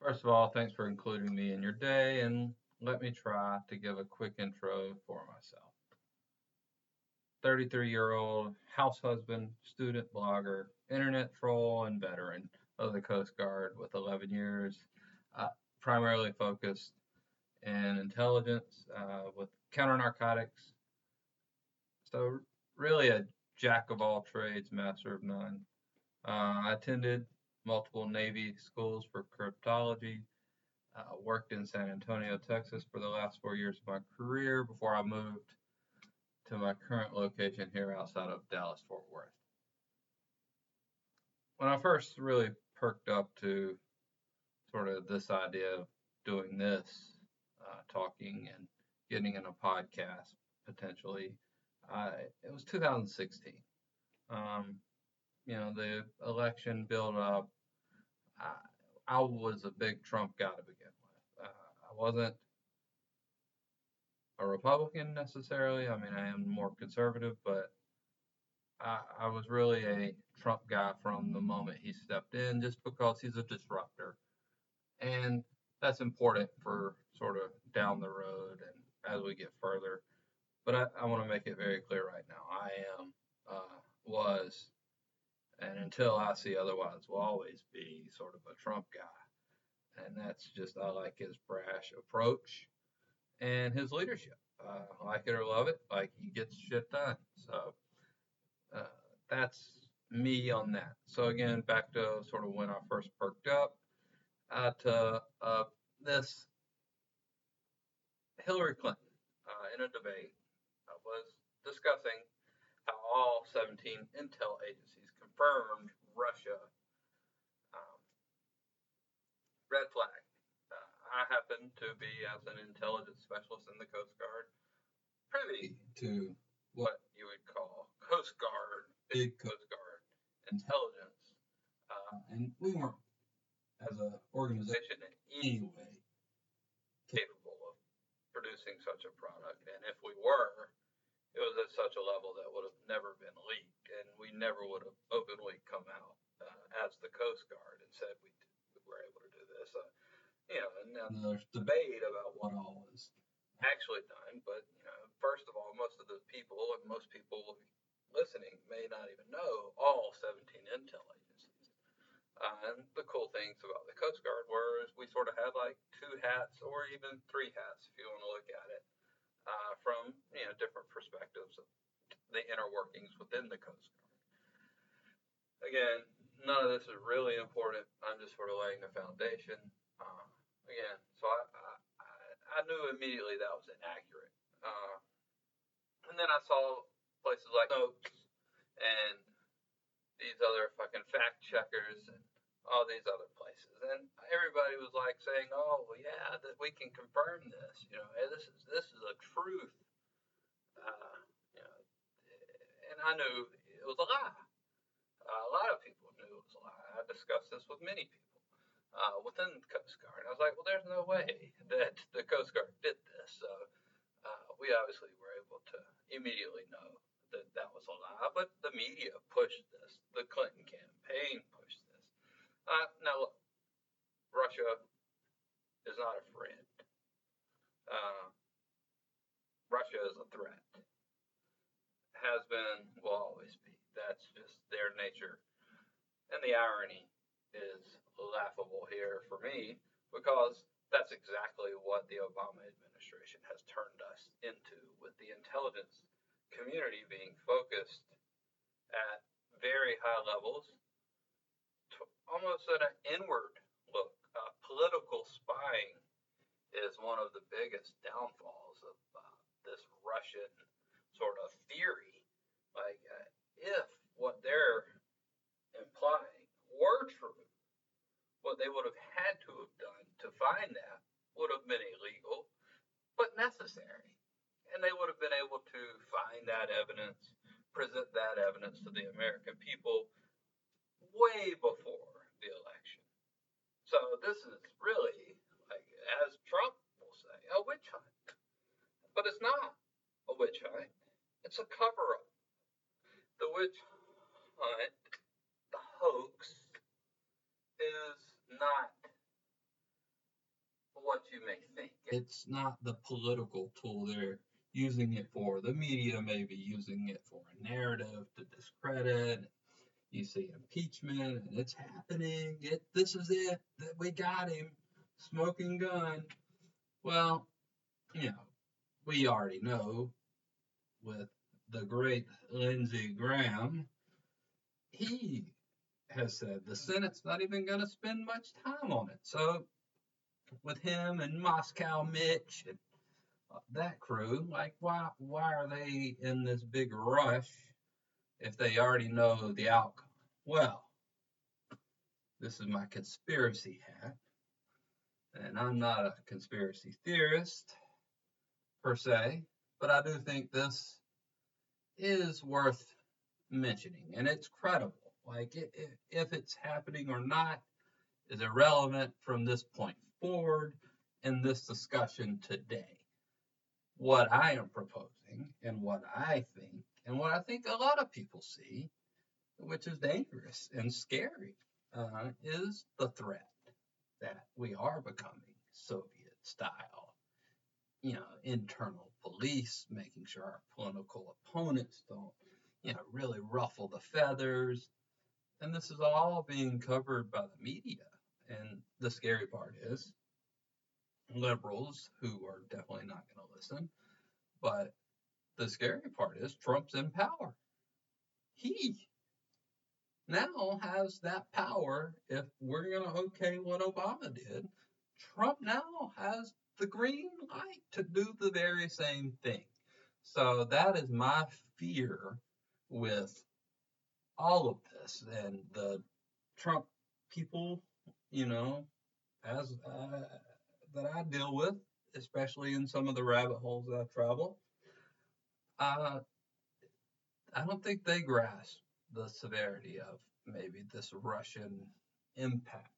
First of all, thanks for including me in your day, and let me try to give a quick intro for myself. 33 year old house husband, student blogger, internet troll, and veteran of the Coast Guard with 11 years, uh, primarily focused in intelligence uh, with counter narcotics. So, really, a jack of all trades, master of none. Uh, I attended multiple Navy schools for cryptology. Uh, worked in San Antonio, Texas for the last four years of my career before I moved to my current location here outside of Dallas, Fort Worth. When I first really perked up to sort of this idea of doing this, uh, talking and getting in a podcast potentially, uh, it was 2016. Um, you know, the election built up. I, I was a big Trump guy to begin with. Uh, I wasn't a Republican necessarily. I mean, I am more conservative, but I, I was really a Trump guy from the moment he stepped in, just because he's a disruptor, and that's important for sort of down the road and as we get further. But I, I want to make it very clear right now. I am, uh, was, and until I see otherwise, will always be sort of a Trump guy. And that's just, I like his brash approach and his leadership. Uh, like it or love it, like he gets shit done. So uh, that's me on that. So again, back to sort of when I first perked up at uh, uh this Hillary Clinton uh, in a debate was discussing how all 17 intel agencies confirmed Russia um, red flag I happen to be, as an intelligence specialist in the Coast Guard, privy to what you would call Coast Guard, big Coast Guard intelligence. Uh, and we weren't, as an organization, in any way capable of producing such a product. And if we were, it was at such a level that would have never been leaked, and we never would have openly come out uh, as the Coast Guard and said we, we were able to do this. Uh, you know, now there's debate about what all was actually done. But you know, first of all, most of the people and most people listening may not even know all 17 intel agencies. Uh, and the cool things about the Coast Guard were we sort of had like two hats or even three hats if you want to look at it uh, from you know different perspectives of the inner workings within the Coast Guard. Again, none of this is really important. I'm just sort of laying the foundation. Again. So I, I, I knew immediately that was inaccurate. Uh, and then I saw places like Snopes and these other fucking fact checkers and all these other places, and everybody was like saying, "Oh, well, yeah, that we can confirm this. You know, hey, this is this is a truth." Uh, you know, and I knew it was a lie. Uh, a lot of people knew it was a lie. I discussed this with many people uh, within the Coast Guard. I was like, well, there's no way that the Coast Guard did this. So uh, we obviously were able to immediately know that that was a lie. But the media pushed this. The Clinton campaign pushed this. Uh, now, look, Russia is not a friend. Uh, Russia is a threat. Has been, will always be. That's just their nature. And the irony is laughable here for me because that's exactly what the Obama administration has turned us into, with the intelligence community being focused at very high levels, almost at an inward look. Uh, political spying is one of the biggest downfalls of uh, this Russian sort of theory. Like, uh, if what they're implying were true, what they would have had to have done to find that would have been illegal, but necessary. And they would have been able to find that evidence, present that evidence to the American people way before the election. So this is really, like, as Trump will say, a witch hunt. But it's not a witch hunt, it's a cover up. The witch hunt, the hoax, is not what you may think. It's not the political tool they're using it for. The media may be using it for a narrative to discredit. You see impeachment and it's happening. It this is it. That we got him. Smoking gun. Well, you know, we already know with the great Lindsey Graham, he has said the Senate's not even going to spend much time on it. So, with him and Moscow Mitch and uh, that crew, like, why why are they in this big rush if they already know the outcome? Well, this is my conspiracy hat, and I'm not a conspiracy theorist per se, but I do think this is worth mentioning, and it's credible. Like, it, it, if it's happening or not is irrelevant from this point forward in this discussion today. What I am proposing, and what I think, and what I think a lot of people see, which is dangerous and scary, uh, is the threat that we are becoming Soviet style. You know, internal police, making sure our political opponents don't, you know, really ruffle the feathers. And this is all being covered by the media. And the scary part is liberals who are definitely not going to listen. But the scary part is Trump's in power. He now has that power. If we're going to okay what Obama did, Trump now has the green light to do the very same thing. So that is my fear with all of this and the Trump people, you know, as uh, that I deal with, especially in some of the rabbit holes that I travel. Uh, I don't think they grasp the severity of maybe this Russian impact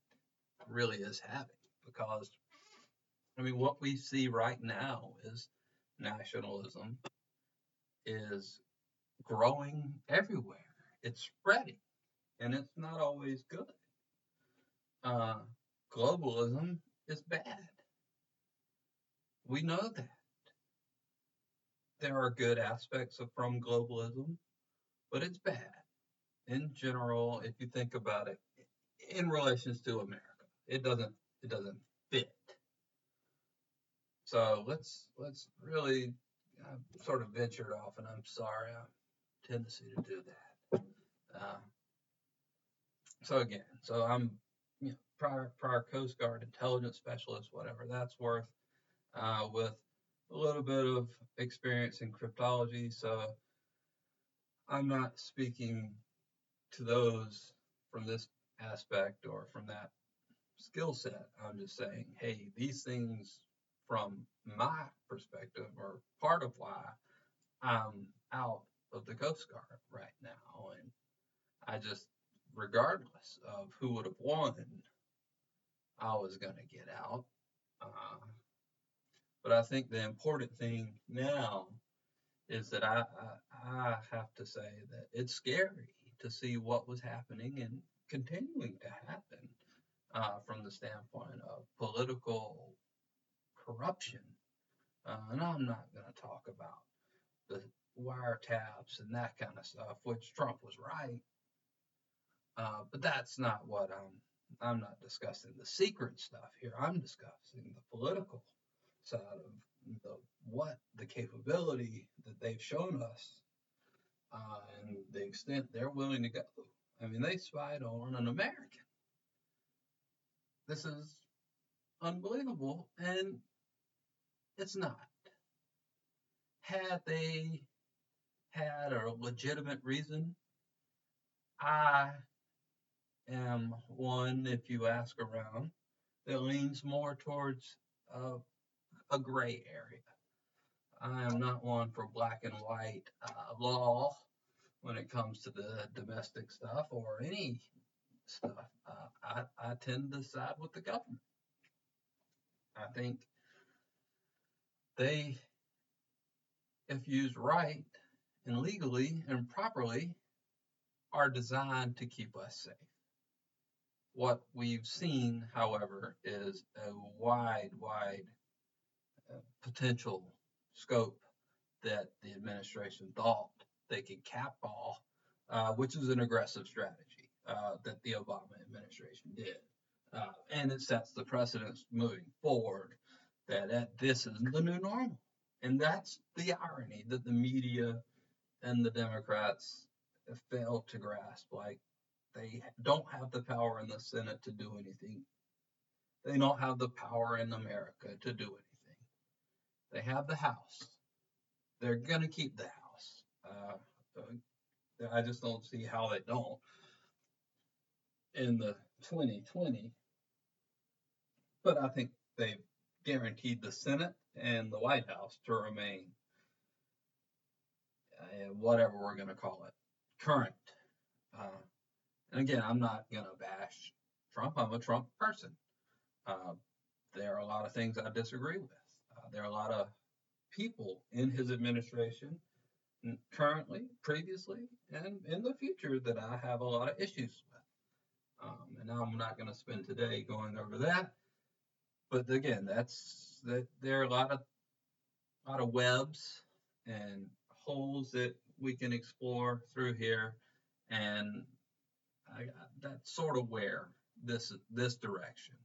really is having because I mean, what we see right now is nationalism is growing everywhere. It's spreading, and it's not always good. Uh, globalism is bad. We know that. There are good aspects of from globalism, but it's bad. In general, if you think about it, in relations to America, it doesn't it doesn't fit so let's let's really uh, sort of ventured off, and I'm sorry, I have tendency to do that. Uh, so again, so I'm you know, prior prior Coast Guard intelligence specialist, whatever that's worth, uh, with a little bit of experience in cryptology. So I'm not speaking to those from this aspect or from that skill set. I'm just saying, hey, these things from my perspective, or part of why I'm out of the Coast Guard right now. And I just, regardless of who would have won, I was going to get out. Uh, but I think the important thing now is that I, I, I have to say that it's scary to see what was happening and continuing to happen uh, from the standpoint of political corruption. Uh, and I'm not going to talk about the wiretaps and that kind of stuff, which Trump was right. Uh, but that's not what I'm. I'm not discussing the secret stuff here. I'm discussing the political side of the what the capability that they've shown us uh, and the extent they're willing to go. I mean, they spied on an American. This is unbelievable, and it's not. Had they had a legitimate reason, I am one, if you ask around, that leans more towards a gray area. I am not one for black and white uh, law when it comes to the domestic stuff or any stuff. Uh, I, I tend to side with the government. I think they, if used right and legally and properly, are designed to keep us safe. What we've seen, however, is a wide, wide uh, potential scope that the administration thought they could cap all, uh, which is an aggressive strategy uh, that the Obama administration did. Uh, and it sets the precedence moving forward that, that this is the new normal. And that's the irony that the media and the Democrats failed to grasp. Like, they don't have the power in the Senate to do anything. They don't have the power in America to do anything. They have the House. They're gonna keep the House. Uh, I just don't see how they don't. In the 2020, but I think they've guaranteed the Senate and the White House to remain, uh, whatever we're gonna call it, current. Uh, and again, I'm not gonna bash Trump. I'm a Trump person. Uh, there are a lot of things I disagree with. Uh, there are a lot of people in his administration, currently, previously, and in the future that I have a lot of issues with. Um, and I'm not going to spend today going over that. But again, that's that. There are a lot of a lot of webs and holes that we can explore through here, and I, that's sort of where this this direction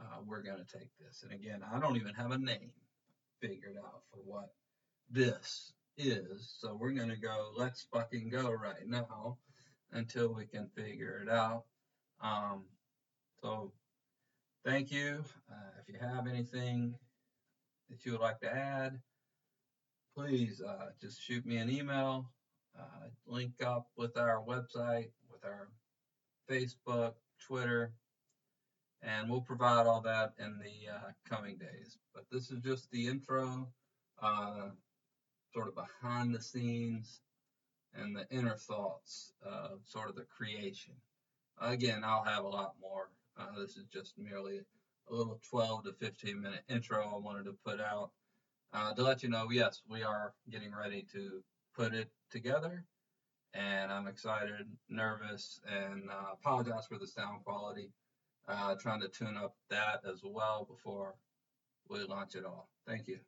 uh, we're going to take this. And again, I don't even have a name figured out for what this is, so we're going to go. Let's fucking go right now until we can figure it out. Um, so thank you. Uh, if you have anything that you would like to add, please uh, just shoot me an email. Uh, link up with our website, with our Facebook, Twitter, and we'll provide all that in the uh, coming days. But this is just the intro, uh, sort of behind the scenes, and the inner thoughts of sort of the creation. Again, I'll have a lot more. Uh, this is just merely a little 12 to 15 minute intro I wanted to put out uh, to let you know, yes, we are getting ready to put it together. And I'm excited, nervous, and uh, apologize for the sound quality. Uh, trying to tune up that as well before we launch it all. Thank you.